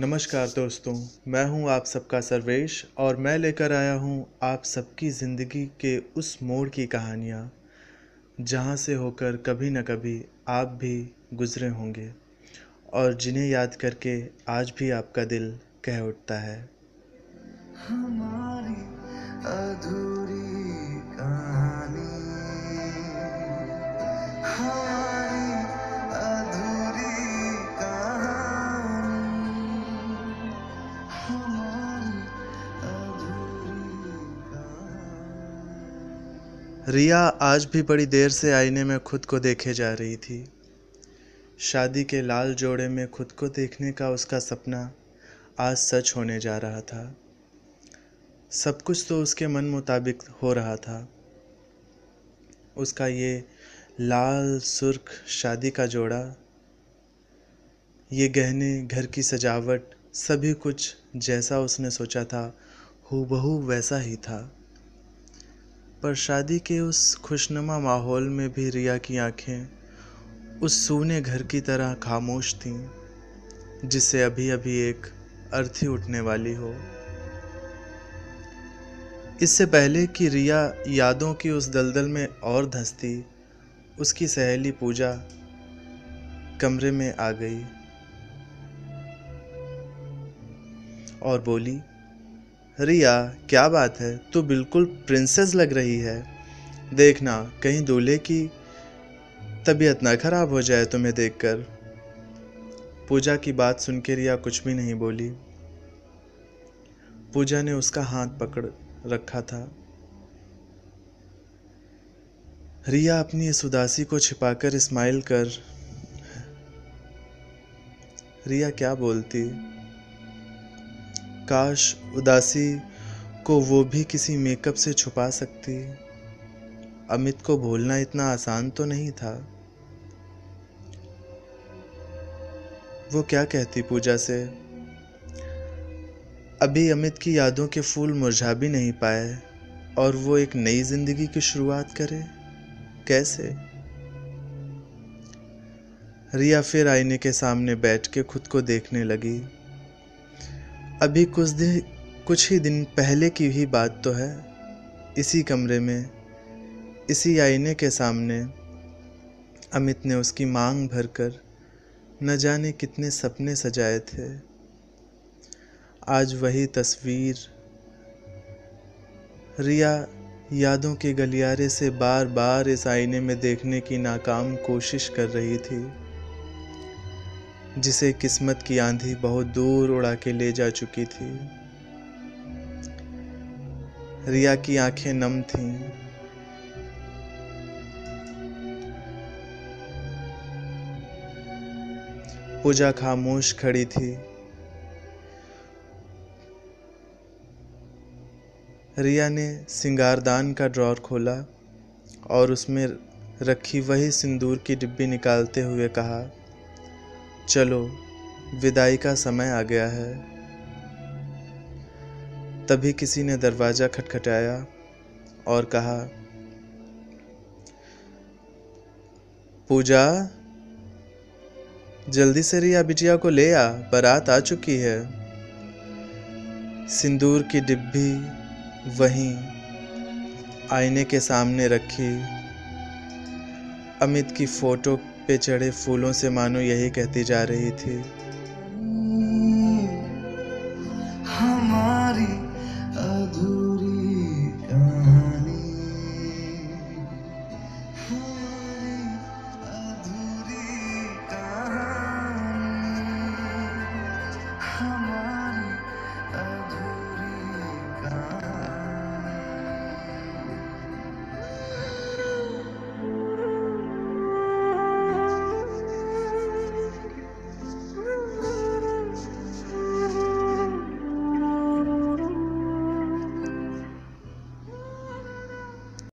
नमस्कार दोस्तों, मैं हूँ आप सबका सर्वेश और मैं लेकर आया हूँ आप सबकी ज़िंदगी के उस मोड़ की कहानियाँ, जहाँ से होकर कभी न कभी आप भी गुज़रे होंगे और जिन्हें याद करके आज भी आपका दिल कह उठता है। हमारी अधूरी कहानी। हमारी रिया आज भी बड़ी देर से आईने में खुद को देखे जा रही थी। शादी के लाल जोड़े में खुद को देखने का उसका सपना आज सच होने जा रहा था। सब कुछ तो उसके मन मुताबिक हो रहा था। उसका ये लाल सुर्ख शादी का जोड़ा, ये गहने, घर की सजावट, सभी कुछ जैसा उसने सोचा था, हूबहू वैसा ही था। पर शादी के उस खुशनुमा माहौल में भी रिया की आँखें उस सूने घर की तरह खामोश थीं जिससे अभी अभी एक अर्थी उठने वाली हो। इससे पहले कि रिया यादों की उस दलदल में और धंसती, उसकी सहेली पूजा कमरे में आ गई और बोली रिया, क्या बात है? तू बिल्कुल प्रिंसेस लग रही है। देखना, कहीं दूल्हे की तबीयत ना खराब हो जाए तुम्हें देखकर। पूजा की बात सुन के रिया कुछ भी नहीं बोली। पूजा ने उसका हाथ पकड़ रखा था। रिया अपनी इस उदासी को छिपाकर स्माइल कर रिया क्या बोलती? काश उदासी को वो भी किसी मेकअप से छुपा सकती। अमित को भूलना इतना आसान तो नहीं था। वो क्या कहती पूजा से? अभी अमित की यादों के फूल मुरझा भी नहीं पाए, और वो एक नई ज़िंदगी की शुरुआत करे? कैसे? रिया फिर आईने के सामने बैठ के खुद को देखने लगी। अभी कुछ दिन, कुछ ही दिन पहले की ही बात तो है। इसी कमरे में, इसी आईने के सामने, अमित ने उसकी मांग भरकर न जाने कितने सपने सजाए थे। आज वही तस्वीर, रिया यादों के गलियारे से बार बार इस आईने में देखने की नाकाम कोशिश कर रही थी। जिसे किस्मत की आंधी बहुत दूर उड़ा के ले जा चुकी थी। रिया की आँखें नम थीं। पूजा खामोश खड़ी थी। रिया ने सिंगारदान का ड्रॉर खोला और उसमें रखी वही सिंदूर की डिब्बी निकालते हुए कहा चलो, विदाई का समय आ गया है। तभी किसी ने दरवाज़ा खटखटाया और कहा, पूजा, जल्दी से रिया बिटिया को ले आ, बारात आ चुकी है। सिंदूर की डिब्बी वहीं आईने के सामने रखी। अमित की फ़ोटो पे चढ़े फूलों से मानो यही कहती जा रही थी।